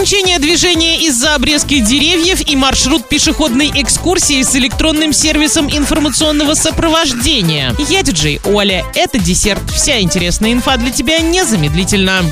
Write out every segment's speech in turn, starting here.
Ограничение движения из-за обрезки деревьев и маршрут пешеходной экскурсии с электронным сервисом информационного сопровождения. Я диджей Оля. Это десерт. Вся интересная инфа для тебя незамедлительно.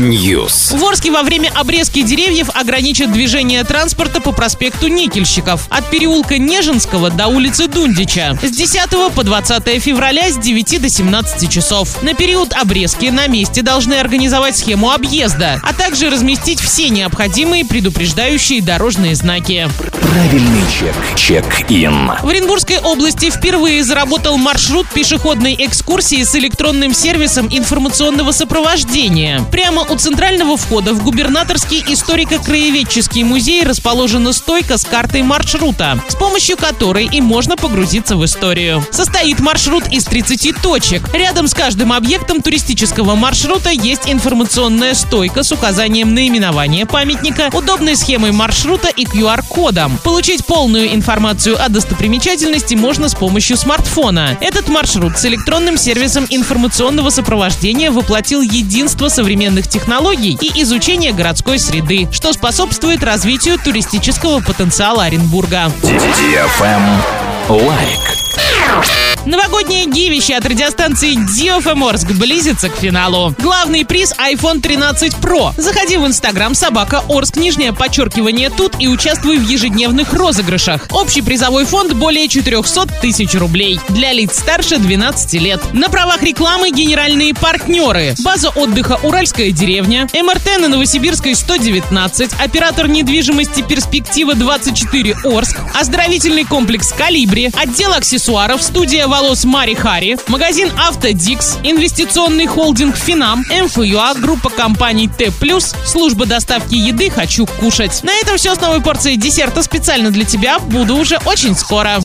News. В Орске во время обрезки деревьев ограничат движение транспорта по проспекту Никельщиков от переулка Нежинского до улицы Дундича с 10 по 20 февраля с 9 до 17 часов. На период обрезки на месте должны организовать схему объезда, а также разместить все необходимые предупреждающие дорожные знаки. Правильный чек. Чек-ин. В Оренбургской области впервые заработал маршрут пешеходной экскурсии с электронным сервисом информационного сопровождения. Прямо у центрального входа в губернаторский историко-краеведческий музей расположена стойка с картой маршрута, с помощью которой и можно погрузиться в историю. Состоит маршрут из 30 точек. Рядом с каждым объектом туристического маршрута есть информационная стойка с указанием наименования памятника, удобной схемой маршрута и QR-кодом. Получить полную информацию о достопримечательности можно с помощью смартфона. Этот маршрут с электронным сервисом информационного сопровождения воплотил единство современных технологий и изучение городской среды, что способствует развитию туристического потенциала Оренбурга. Лайк. Новогоднее гивище от радиостанции DFM Орск близится к финалу. Главный приз iPhone 13 Pro. Заходи в Инстаграм собака Орск, нижнее подчеркивание тут и участвуй в ежедневных розыгрышах. Общий призовой фонд более 400 тысяч рублей. Для лиц старше 12 лет. На правах рекламы генеральные партнеры. База отдыха «Уральская деревня», МРТ на Новосибирской 119, оператор недвижимости «Перспектива 24 Орск», оздоровительный комплекс «Калибри», отдел аксессуаров, студия волос Мари Хари, магазин Автодикс, инвестиционный холдинг Финам, МФЮА, группа компаний Т+, служба доставки еды «Хочу кушать». На этом все с новой порцией десерта специально для тебя. Буду уже очень скоро.